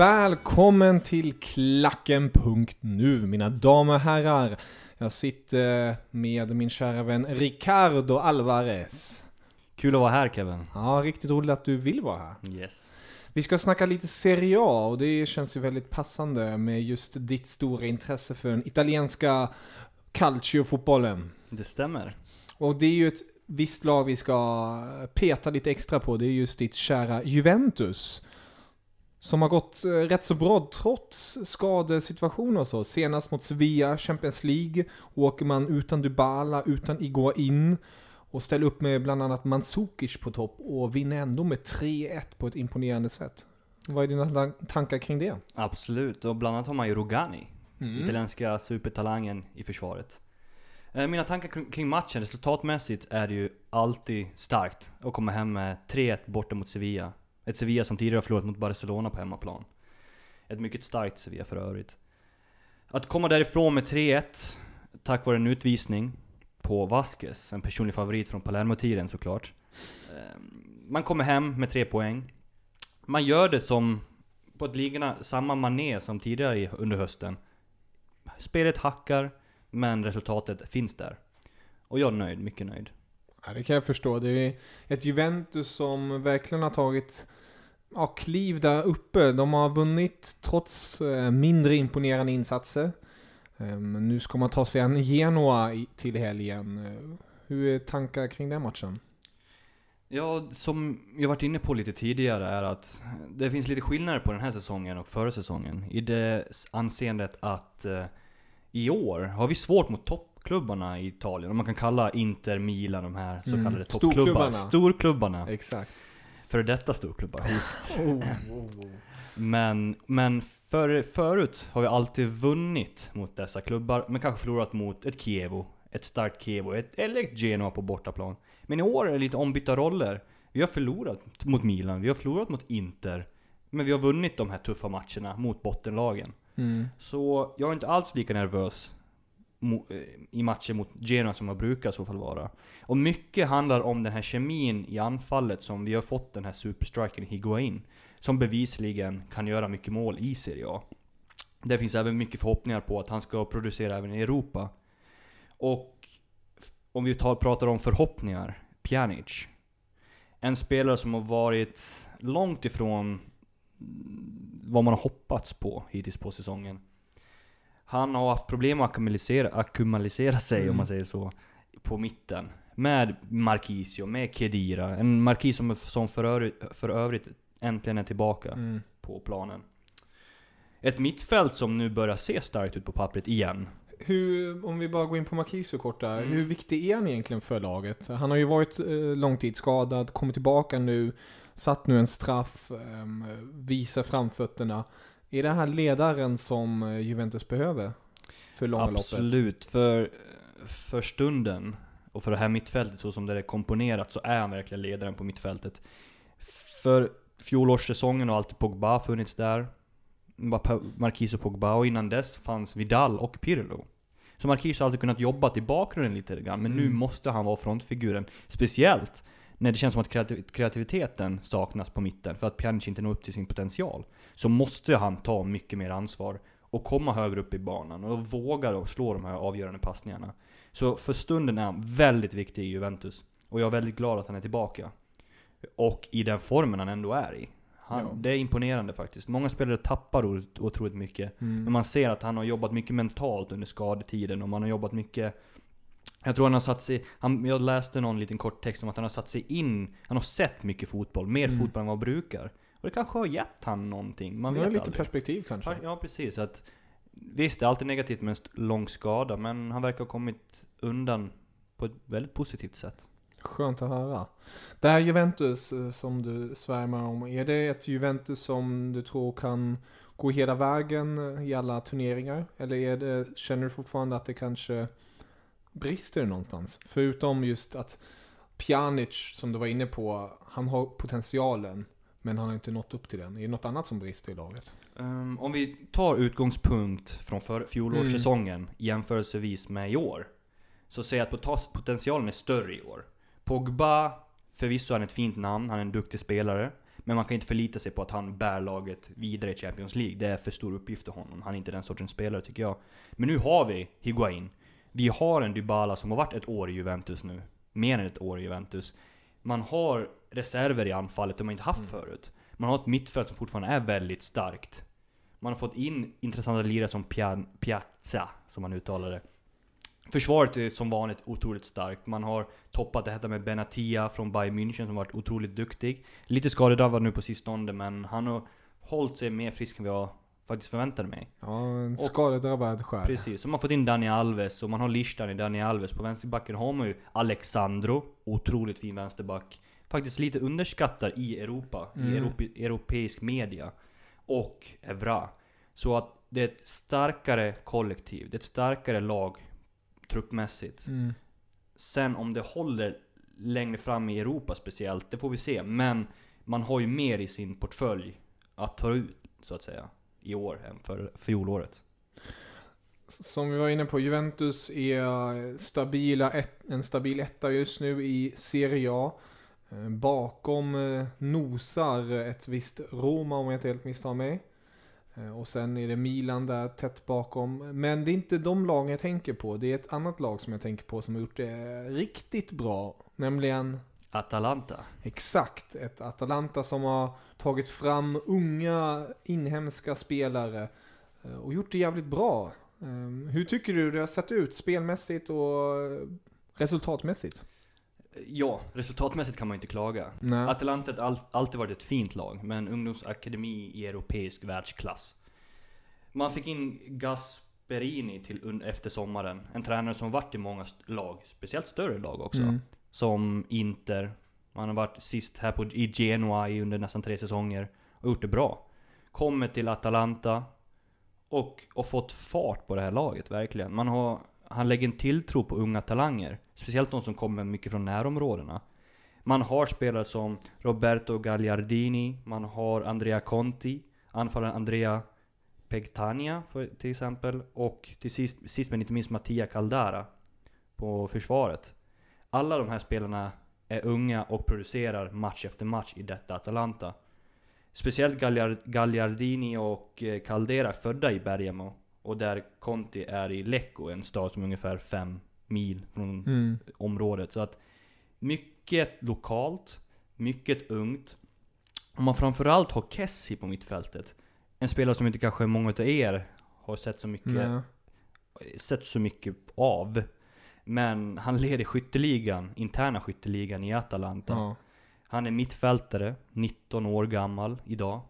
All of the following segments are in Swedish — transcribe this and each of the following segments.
Välkommen till Klacken.nu mina damer och herrar. Jag sitter med min kära vän Ricardo Alvarez. Kul att vara här Kevin. Ja, riktigt roligt att du vill vara här. Yes. Vi ska snacka lite Serie A och det känns ju väldigt passande med just ditt stora intresse för den italienska calciofotbollen. Det stämmer. Och det är ju ett visst lag vi ska peta lite extra på. Det är just ditt kära Juventus. Som har gått eh, rätt så bra trots skadesituationer och så. Senast mot Sevilla, Champions League, åker man utan Dybala, utan Iguain och ställer upp med bland annat Mandzukic på topp och vinner ändå med 3-1 på ett imponerande sätt. Vad är dina tankar kring det? Absolut, och bland annat har man ju Rogani. Mm. Italienska supertalangen i försvaret. Eh, Mina tankar kring- kring matchen, resultatmässigt är det ju alltid starkt att komma hem med 3-1 borta mot Sevilla. Ett Sevilla som tidigare har förlorat mot Barcelona på hemmaplan. Ett mycket starkt Sevilla för övrigt. Att komma därifrån med 3-1, tack vare en utvisning på Vasquez, en personlig favorit från Palermo-tiden såklart. Ehm, man kommer hem med tre poäng. Man gör det som på ett liknande, samma mané som tidigare under hösten. Spelet hackar, men resultatet finns där. Och jag är nöjd, mycket nöjd. Ja, det kan jag förstå. Det är ett Juventus som verkligen har tagit ja, kliv där uppe. De har vunnit trots eh, mindre imponerande insatser. Ehm, nu ska man ta sig an Genoa till helgen. Hur är tankar kring den matchen? Ja, som jag varit inne på lite tidigare är att det finns lite skillnader på den här säsongen och förra säsongen. I det anseendet att eh, i år har vi svårt mot toppklubbarna i Italien. Om man kan kalla Inter, Milan, de här så Mm, kallade toppklubbarna. storklubbarna. Storklubbarna. Exakt. Före detta storklubbar. Just. Oh. Men, men för, förut har vi alltid vunnit mot dessa klubbar, men kanske förlorat mot ett Kievo, ett starkt Kievo, ett, eller ett Genoa på bortaplan. Men i år är det lite ombytta roller. Vi har förlorat mot Milan, vi har förlorat mot Inter, men vi har vunnit de här tuffa matcherna mot bottenlagen. Mm. Så jag är inte alls lika nervös Eh, i matcher mot Genoa som man brukar i så fall vara. Och mycket handlar om den här kemin i anfallet som vi har fått den här superstriken Higuain. Som bevisligen kan göra mycket mål i Serie A. Det finns även mycket förhoppningar på att han ska producera även i Europa. Och om vi tar, pratar om förhoppningar, Pjanic. En spelare som har varit långt ifrån vad man har hoppats på hittills på säsongen. Han har haft problem att ackumulisera, ackumulisera sig om Mm. man säger så, på mitten. Med Marquisio, med Kedira. En Marquis som, som för, övrigt, för övrigt äntligen är tillbaka Mm. på planen. Ett mittfält som nu börjar se starkt ut på pappret igen. Hur, om vi bara går in på Marquisio kort där. Mm. Hur viktig är han egentligen för laget? Han har ju varit eh, långtidsskadad, kommit tillbaka nu, satt nu en straff, eh, visar framfötterna. Är det här ledaren som eh, Juventus behöver? För långa loppet? Absolut. För, för stunden, och för det här mittfältet så som det är komponerat, så är han verkligen ledaren på mittfältet. För fjolårssäsongen har alltid Pogba funnits där. Marquis och Pogba, och innan dess fanns Vidal och Pirlo. Så Marquis har alltid kunnat jobba i bakgrunden lite grann, men nu Mm. måste han vara frontfiguren. Speciellt när det känns som att kreativ- kreativiteten saknas på mitten, för att Pjanic inte når upp till sin potential. Så måste han ta mycket mer ansvar och komma högre upp i banan och våga då slå de här avgörande passningarna. Så för stunden är han väldigt viktig i Juventus. Och jag är väldigt glad att han är tillbaka. Och i den formen han ändå är i. Han, Ja. Det är imponerande faktiskt. Många spelare tappar ot- otroligt mycket. Mm. Men man ser att han har jobbat mycket mentalt under skadetiden och man har jobbat mycket jag tror han har satt sig, han, jag läste någon liten kort text om att han har satt sig in, han har sett mycket fotboll, mer Mm. fotboll än vad han brukar. Och det kanske har gett han någonting, man det vet lite aldrig. perspektiv kanske. Ja precis, att visst det är alltid negativt med en lång skada, men han verkar ha kommit undan på ett väldigt positivt sätt. Skönt att höra. Det här Juventus eh, som du svärmar om, är det ett Juventus som du tror kan gå hela vägen eh, i alla turneringar? Eller är det, känner du fortfarande att det kanske brister någonstans? Förutom just att Pjanic, som du var inne på, han har potentialen, men han har inte nått upp till den. Är det något annat som brister i laget? Ehm, om vi tar utgångspunkt från för, fjolårssäsongen jämförelsevis med i år. Så säger jag att potentialen är större i år. Pogba, förvisso är han ett fint namn, han är en duktig spelare. Men man kan inte förlita sig på att han bär laget vidare i Champions League. Det är för stor uppgift för honom. Han är inte den sortens spelare tycker jag. Men nu har vi Higuain. Vi har en Dybala som har varit ett år i Juventus nu. Mer än ett år i Juventus. Man har reserver i anfallet de har inte haft förut. Man har ett mittfält som fortfarande är väldigt starkt. Man har fått in intressanta lirare som Pia- Piazza, som man uttalar det. Försvaret är som vanligt otroligt starkt. Man har toppat det här med Benatia från Bayern München som varit otroligt duktig. Lite skadedrabbad nu på sistone, men han har hållit sig mer frisk än vad jag faktiskt förväntade mig. Ja, en Och- skadedrabbad själ. Precis, så man har fått in Dani Alves och man har Lichtan i Dani Alves. På vänsterbacken har man ju Alexandro, otroligt fin vänsterback. Faktiskt lite underskattad i Europa, Mm. i Europe, europeisk media. Och Evra. Så att det är ett starkare kollektiv, det är ett starkare lag truppmässigt. Mm. Sen om det håller längre fram i Europa speciellt, det får vi se. Men man har ju mer i sin portfölj att ta ut, så att säga, i år än för fjolåret. Som vi var inne på, Juventus är stabila ett, en stabil etta just nu i Serie A. Eh, Bakom eh, nosar ett visst Roma om jag inte helt misstar mig. Eh, Och sen är det Milan där tätt bakom. Men det är inte de lagen jag tänker på. Det är ett annat lag som jag tänker på som har gjort det riktigt bra. Nämligen Atalanta. Exakt, ett Atalanta som har tagit fram unga inhemska spelare och gjort det jävligt bra. Hur tycker du det har sett ut spelmässigt och resultatmässigt? Ja, resultatmässigt kan man inte klaga. Nej. Atalanta har all, alltid varit ett fint lag, med en ungdomsakademi i europeisk världsklass. Man fick in Gasperini till efter sommaren. En tränare som varit i många lag, speciellt större lag också. Mm. Som Inter. Man har varit sist här på, i Genoa i under nästan tre säsonger och gjort det bra. Kommer till Atalanta och, och fått fart på det här laget, verkligen. Man har, han lägger en tilltro på unga talanger. Speciellt de som kommer mycket från närområdena. Man har spelare som Roberto Gagliardini, man har Andrea Conti, anfallaren Andrea Pegtania för, till exempel. Och till sist, sist men inte minst Mattia Caldara på försvaret. Alla de här spelarna är unga och producerar match efter match i detta Atalanta. Speciellt Gagliardini och eh, Caldera är födda i Bergamo. Och där Conti är i Lecco, en stad som är ungefär fem mil från Mm. området. Så att mycket lokalt, mycket ungt. Och man framförallt har Kessi på mittfältet. En spelare som inte kanske många av er har sett så mycket Nej. sett så mycket av. Men han leder skytteligan, interna skytteligan i Atalanta. Ja, Han är mittfältare, 19 år gammal idag.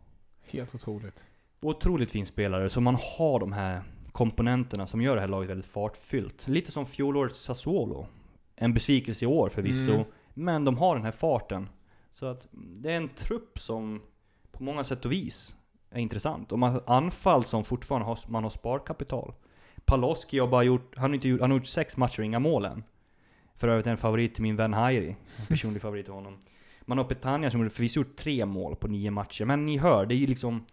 helt otroligt. Otroligt fin spelare, så man har de här komponenterna som gör det här laget väldigt fartfyllt. Lite som fjolårets Sassuolo. En besvikelse i år förvisso, Mm. men de har den här farten. Så att det är en trupp som på många sätt och vis är intressant. Och man anfall som fortfarande har, man har sparkapital. Paloski har bara gjort, han har, inte gjort, han har gjort sex matcher och inga mål än. För övrigt en favorit till min vän Hairi. Personlig favorit till honom. Man har Petagna som förvisso gjort tre mål på nio matcher, men ni hör, det är ju liksom...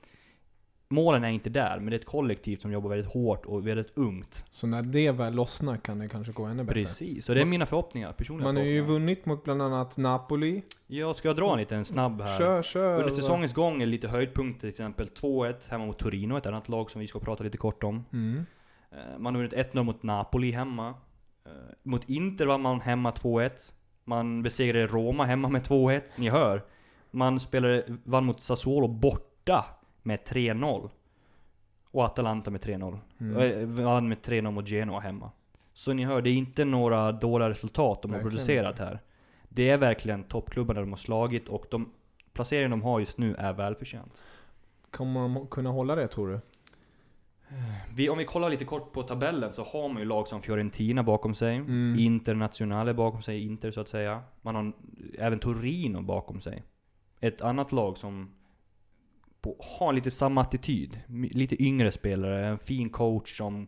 Målen är inte där, men det är ett kollektiv som jobbar väldigt hårt och väldigt ungt. Så när det väl lossnar kan det kanske gå ännu bättre. Precis, så det är mina förhoppningar, personliga Man har ju vunnit mot bland annat Napoli. Jag ska dra en liten snabb här. Kör, kör. Under säsongens gång är lite höjdpunkter, till exempel 2-1 hemma mot Torino, ett annat lag som vi ska prata lite kort om. Mm. Eh, Man har vunnit 1-0 mot Napoli hemma. Eh, Mot Inter var man hemma 2-1. Man besegrade Roma hemma med 2-1. Ni hör. Man spelade, vann mot Sassuolo borta med 3-0. Och Atalanta med 3-0. Mm. Eh, Vann med 3-0 mot Genoa hemma. Så ni hör, det är inte några dåliga resultat de har Verkligen producerat inte. här. Det är verkligen toppklubbarna de har slagit och de placeringen de har just nu är välförtjänt. Kommer de kunna hålla det tror du? Vi, om vi kollar lite kort på tabellen så har man ju lag som Fiorentina bakom sig. Mm. Internationale bakom sig, Inter så att säga. Man har även Torino bakom sig. Ett annat lag som på, har lite samma attityd. Lite yngre spelare, en fin coach som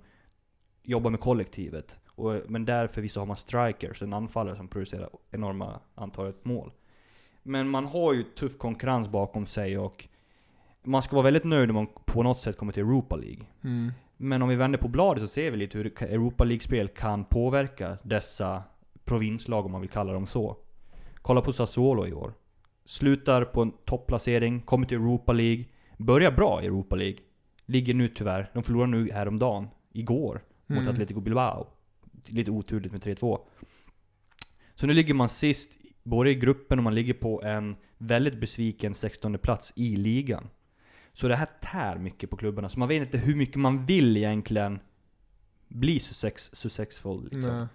jobbar med kollektivet. Och, men därför så har man strikers, en anfallare som producerar enorma antalet mål. Men man har ju tuff konkurrens bakom sig och man ska vara väldigt nöjd om man på något sätt kommer till Europa League. Mm. Men om vi vänder på bladet så ser vi lite hur Europa League-spel kan påverka dessa provinslag om man vill kalla dem så. Kolla på Sassuolo i år. Slutar på en topplacering, kommer till Europa League, börjar bra i Europa League. Ligger nu tyvärr, de förlorade nu häromdagen, igår, mot Mm. Atletico Bilbao. Lite oturligt med 3-2. Så nu ligger man sist, både i gruppen och man ligger på en väldigt besviken 16 plats i ligan. Så det här tär mycket på klubbarna, så man vet inte hur mycket man vill egentligen bli Sussex, successful liksom. Nej.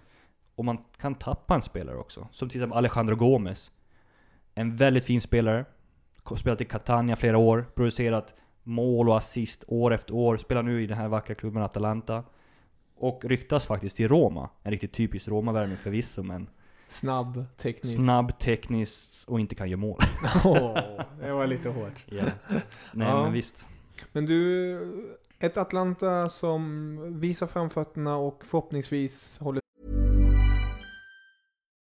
Och man kan tappa en spelare också. Som till exempel Alejandro Gomez. En väldigt fin spelare. Spelat i Catania flera år. Producerat mål och assist år efter år. Spelar nu i den här vackra klubben Atalanta. Och ryktas faktiskt till Roma. En riktigt typisk Roma-värvning förvisso, men Snabb, teknisk. snabb, teknisk och inte kan göra mål. Åh, det var lite hårt. Nej Ja. men visst. Men du, ett Atlanta som visar framfötterna och förhoppningsvis håller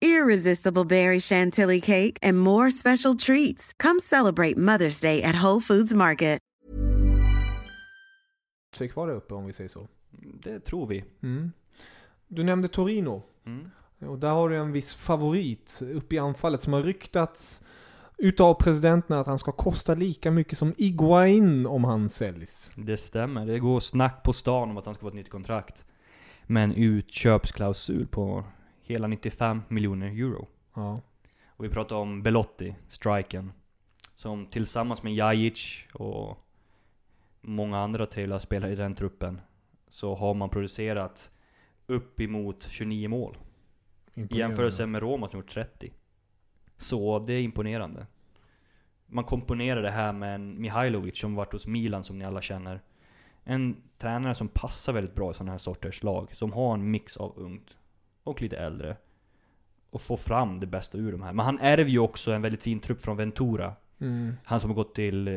irresistible berry chantilly cake, and more special treats. Come celebrate Mother's Day at Whole Foods Market. sig kvar där uppe om vi säger så. Det tror vi. Mm. Du nämnde Torino. Mm. Och där har du en viss favorit uppe i anfallet som har ryktats utav presidenten att han ska kosta lika mycket som Iguain om han säljs. Det stämmer. Det går snack på stan om att han ska få ett nytt kontrakt. Med en utköpsklausul på hela 95 miljoner euro. Ja. Och vi pratar om Belotti, striken. Som tillsammans med Jajic och många andra trevliga spelare i den truppen. Så har man producerat uppemot 29 mål. I jämförelse med Roma som gjort 30. Så det är imponerande. Man komponerar det här med en Mihailovic som varit hos Milan som ni alla känner. En tränare som passar väldigt bra i sådana här sorters lag. Som har en mix av ungt och lite äldre. Och får fram det bästa ur de här. Men han ärver ju också en väldigt fin trupp från Ventura. Mm. Han som har gått till, eh,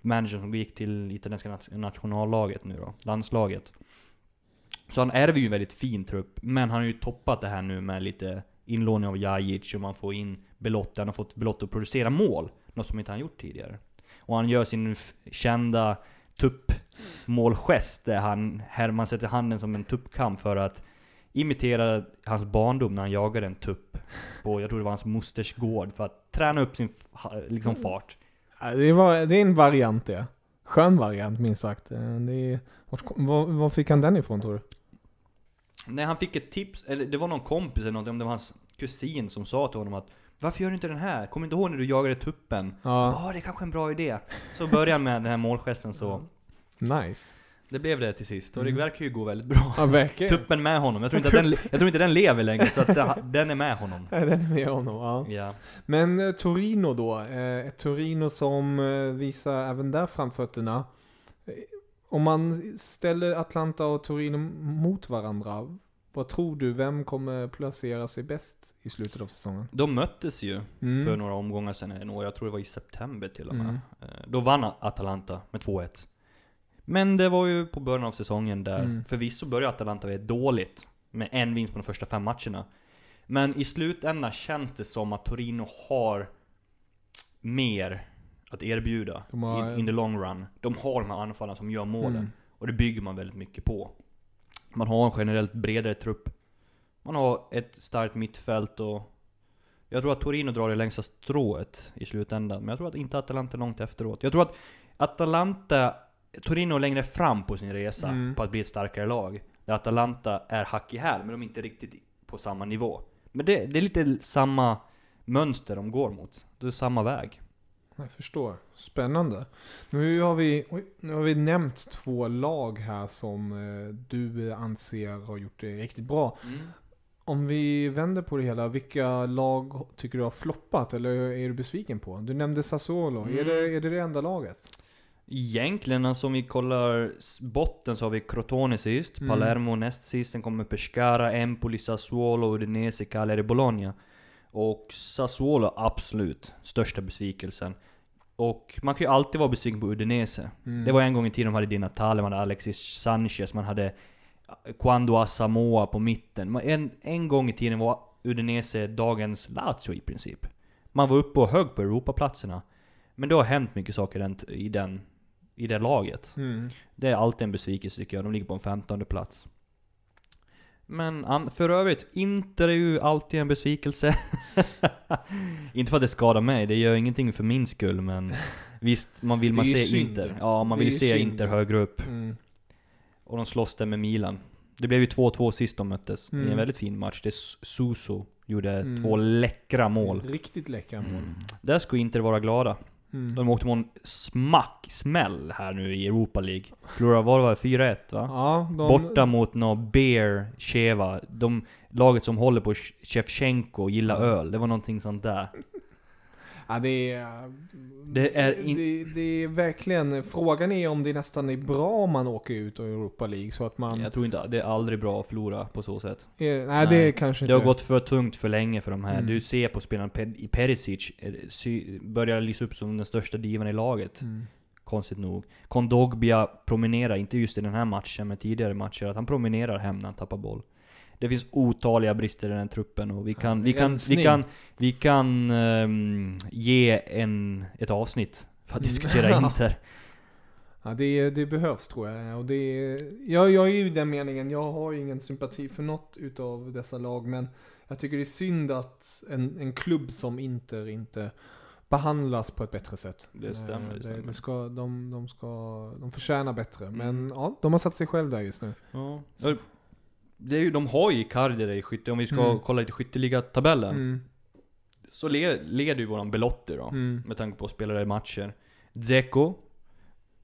managern som gick till italienska nat- nationallaget nu då, landslaget. Så han ärver ju en väldigt fin trupp, men han har ju toppat det här nu med lite inlåning av Jajic och man får in Belotti. Han har fått Belotti att producera mål, något som inte han gjort tidigare. Och han gör sin kända tuppmålgest där han, här man sätter handen som en tuppkam för att imitera hans barndom när han jagade en tupp på, jag tror det var hans mosters gård, för att träna upp sin liksom fart. Ja, Det, var, det är en variant det. Skön variant minst sagt. Eh, Det är, var, var fick han den ifrån tror du? Nej, han fick ett tips, eller det var någon kompis eller någonting, om det var hans kusin som sa till honom att Varför gör du inte den här? Kommer inte ihåg när du jagade tuppen? Ja, Ja, det är kanske en bra idé. Så började han med den här målgesten så. nice. Det blev det till sist, och det Mm. verkar ju gå väldigt bra. Ja, verkligen. Tuppen med honom, jag tror inte, att den, jag tror inte den lever längre, så att den, är med honom. Ja, den är med honom, ja. Ja. Men eh, Torino då, eh, Torino som eh, visar även där framfötterna. Eh, Om man ställer Atlanta och Torino mot varandra, vad tror du, vem kommer placera sig bäst i slutet av säsongen? De möttes ju Mm. för några omgångar sedan, jag tror det var i september till och med. Mm. Då vann Atalanta med 2-1. Men det var ju på början av säsongen där, Mm. förvisso började Atalanta väldigt dåligt. Med en vinst på de första fem matcherna. Men i slutändan känns det som att Torino har mer att erbjuda har- in, in the long run. De har de här anfallarna som gör målen. Mm. Och det bygger man väldigt mycket på. Man har en generellt bredare trupp. Man har ett starkt mittfält och... Jag tror att Torino drar det längsta strået i slutändan. Men jag tror att inte Atalanta är långt efteråt. Jag tror att Atalanta... Torino är längre fram på sin resa Mm. på att bli ett starkare lag. Där Atalanta är hack i häl, men de är inte riktigt på samma nivå. Men det, det är lite samma mönster de går mot. Det är samma väg. Jag förstår. Spännande. Nu har vi, oj, nu har vi nämnt två lag här som eh, du anser har gjort det riktigt bra. Om vi vänder på det hela, vilka lag tycker du har floppat eller är du besviken på? Du nämnde Sassuolo, är, Mm. det, är det det enda laget? Egentligen, alltså om vi kollar botten så har vi Crotone sist, Mm. Palermo näst sist, sen kommer Pescara, Empoli, Sassuolo, Udinese, Cagliari, Bologna. Och Sassuolo, absolut, största besvikelsen. Och man kan ju alltid vara besviken på Udinese. Mm. Det var en gång i tiden de hade Di Natale, man hade Alexis Sanchez, man hade Quando Asamoah på mitten. En, en gång i tiden var Udinese dagens Lazio i princip. Man var uppe och hög på Europaplatserna. Men det har hänt mycket saker i den, i det laget. Mm. Det är alltid en besvikelse tycker jag. De ligger på en 15 plats. Men för övrigt, Inter är ju alltid en besvikelse. inte för att det skadar mig, det gör ingenting för min skull men Visst, man vill Det man är se synd. Inter. Ja, man Det är vill se synd. Inter högre upp. Mm. Och de slåss där med Milan. Det blev ju 2-2 sist de möttes. Mm. en väldigt fin match. Det Suso gjorde Mm. två läckra mål. Riktigt läckra mål. Där ska Inter vara glada. Mm. De åkte på en smack, smäll här nu i Europa League. Förlorade, vad var det? 4-1 va? Ja, de, Borta mot nå Bear Cheva. De, laget som håller på Shevchenko och gillar öl. Det var någonting sånt där. Ja, det är... Det är in- det, det är verkligen... Frågan är om det nästan är bra om man åker ut ur Europa League så att man... Jag tror inte, det är aldrig bra att förlora på så sätt. Eh, nej, det är kanske Det inte... har gått för tungt för länge för de här. Mm. Du ser på i Perisic, börjar lysa upp som den största divan i laget. Mm. Konstigt nog. Kondogbia promenerar, inte just i den här matchen, men tidigare matcher, att han promenerar hem när han tappar boll. Det finns otaliga brister i den truppen och vi kan, vi kan, vi kan, vi kan ehm, ge en, ett avsnitt för att Mm. diskutera Inter. Ja, det, det behövs tror jag. Och det, jag, jag är ju den meningen, jag har ju ingen sympati för något utav dessa lag. Men jag tycker det är synd att en, en klubb som Inter inte behandlas på ett bättre sätt. Det stämmer, Eh, det stämmer. Det ska, de, de, ska, de förtjänar bättre. Men Mm. ja, de har satt sig själv där just nu. Ja. Det är ju, de har ju Icardi i skytte, om vi ska Mm. kolla lite skytteliga-tabellen. Mm. Så le, leder ju våran Belotti då, Mm. med tanke på att spela i matcher. Dzeko.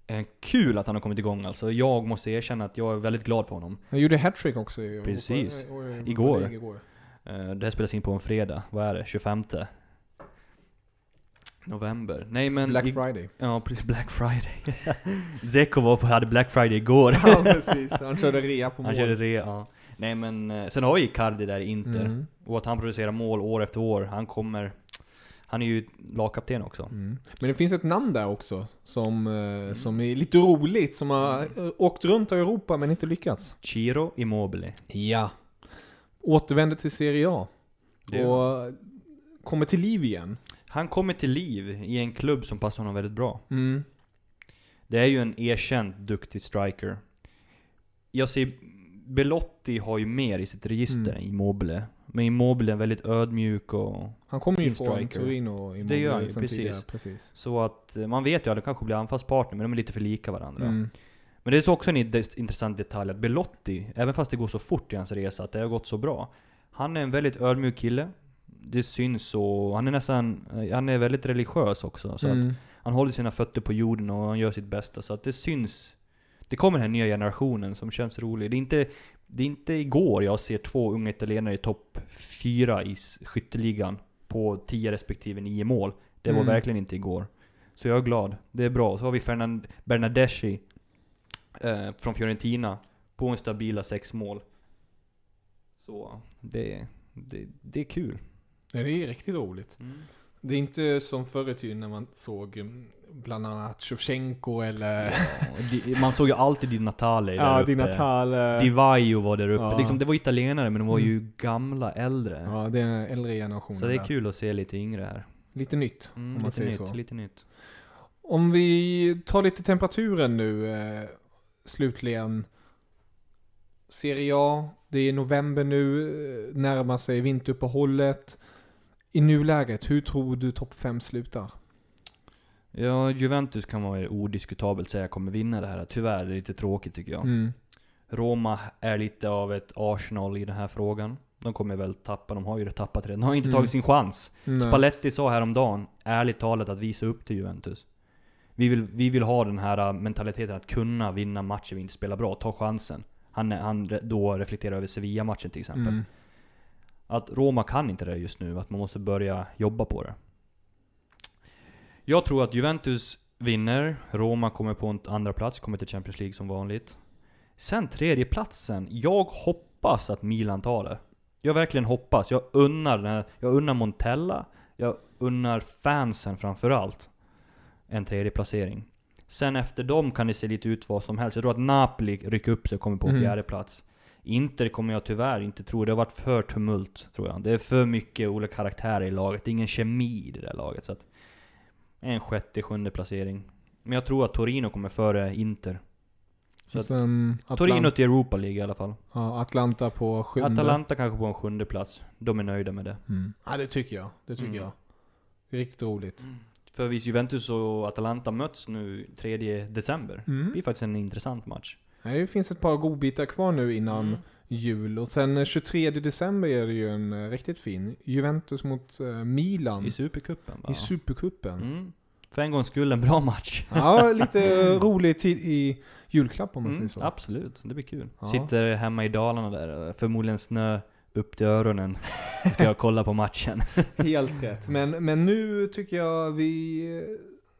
Eh, kul att han har kommit igång alltså. Jag måste erkänna att jag är väldigt glad för honom. Han gjorde hattrick också i Precis. i- i- i- Igår. igår. Eh, det här spelas in på en fredag. Vad är det? 25? November? Nej men... Black Friday. Ja precis, Black Friday. Dzeko var på, hade Black Friday igår. ja, precis. Han körde rea på mål. Han körde re, ja. Nej men, eh, sen har vi Icardi där i Inter. Mm. Och att han producerar mål år efter år. Han kommer... Han är ju lagkapten också. Mm. Men det finns ett namn där också som, Mm. eh, som är lite roligt, som har eh, åkt runt i Europa men inte lyckats. Ciro Immobile. Ja. Återvänder till Serie A. Det- Och kommer till liv igen. Han kommer till liv i en klubb som passar honom väldigt bra. Mm. Det är ju en erkänt duktig striker. Jag ser, Belotti har ju mer i sitt register Mm. än Immobile. Men Immobile är väldigt ödmjuk och Han kommer ju från striker. Torino. i Det gör han ju, precis. tidigare, precis. Så att eh, man vet ju att det kanske blir anfallspartner, men de är lite för lika varandra. Mm. Men det är så också en intressant detalj att Belotti, även fast det går så fort i hans resa, att det har gått så bra. Han är en väldigt ödmjuk kille. Det syns och han är nästan, eh, han är väldigt religiös också. Så att Mm. han håller sina fötter på jorden och han gör sitt bästa. Så att det syns. Det kommer den här nya generationen som känns rolig. Det är inte, det är inte igår jag ser två unga italienare i topp fyra i s- skytteligan på 10 respektive 9 mål. Det var Mm. verkligen inte igår. Så jag är glad. Det är bra. Så har vi Fernand Bernadeschi eh, från Fiorentina på en stabila sex mål. Så det, det, det är kul. Det är riktigt roligt. Det är inte som förr i tiden när man såg mm, bland annat Shevchenko eller... Di- Man såg ju alltid Di Natale där Ja, uppe. Di Natale. Di Vaio var där uppe. Ja. Liksom, det var italienare men de var ju gamla, äldre. Ja, det är den äldre generationen. så det är där. kul att se lite yngre här. Lite nytt, Mm, om man lite säger nytt, så. lite nytt. Om vi tar lite temperaturen nu, eh, slutligen. Serie A, det är november nu, eh, närmar sig vinteruppehållet. I nuläget, hur tror du topp 5 slutar? Ja, Juventus kan man odiskutabelt säga kommer vinna det här. Tyvärr är det lite tråkigt tycker jag. Mm. Roma är lite av ett Arsenal i den här frågan. De kommer väl tappa, de har ju tappat redan. De har inte Mm. tagit sin chans. Nej. Spalletti sa häromdagen, ärligt talat, att visa upp till Juventus. Vi vill, vi vill ha den här äh, mentaliteten att kunna vinna matcher vi inte spelar bra, ta chansen. Han, han då reflekterar över Sevilla-matchen till exempel. Mm. Att Roma kan inte det just nu, att man måste börja jobba på det. Jag tror att Juventus vinner, Roma kommer på en andra plats, kommer till Champions League som vanligt. Sen tredje platsen. jag hoppas att Milan tar det. Jag verkligen hoppas. Jag unnar, jag unnar Montella, jag unnar fansen framförallt en tredje placering. Sen efter dem kan det se lite ut vad som helst. Jag tror att Napoli rycker upp sig och kommer på en Mm. fjärde plats. Inter kommer jag tyvärr inte tro. Det har varit för tumult, tror jag. Det är för mycket olika karaktärer i laget. Det är ingen kemi i det där laget. Så att en sjätte, sjunde placering. Men jag tror att Torino kommer före Inter. Så att, Torino till Europa League i alla fall. ja, Atlanta på sjunde. Atalanta kanske på en sjunde plats. De är nöjda med det. Mm. Ja, det tycker jag. Det tycker Mm. jag. Det är riktigt roligt. För visst Juventus och Atalanta möts nu 3 december. Mm. Det blir faktiskt en intressant match. Nej, det finns ett par godbitar kvar nu innan Mm. jul. Och sen eh, 23 december är det ju en eh, riktigt fin. Juventus mot eh, Milan I Supercupen va? i Supercupen. Mm. För en gångs skull en bra match. Ja, lite roligt i, i julklapp om man Mm, säger så. absolut, det blir kul. Ja. Sitter hemma i Dalarna där, förmodligen snö upp till öronen. Ska jag kolla på matchen. Helt rätt. Men, men nu tycker jag vi eh,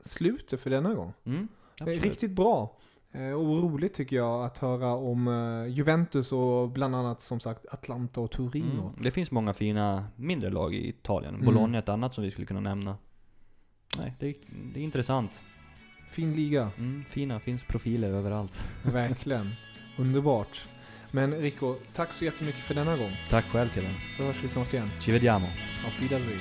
slutar för denna gång. Mm. Riktigt bra. Eh, Och roligt tycker jag att höra om eh, Juventus och bland annat som sagt Atlanta och Torino. Mm. Det finns många fina mindre lag i Italien. Mm. Bologna är ett annat som vi skulle kunna nämna. Nej, det är, det är intressant. Fin liga. Mm, fina, finns profiler överallt. Verkligen. Underbart. Men Rico, tack så jättemycket för denna gång. Tack själv killen. Så hörs vi snart igen. Ci vediamo. Auf Wiedersehen.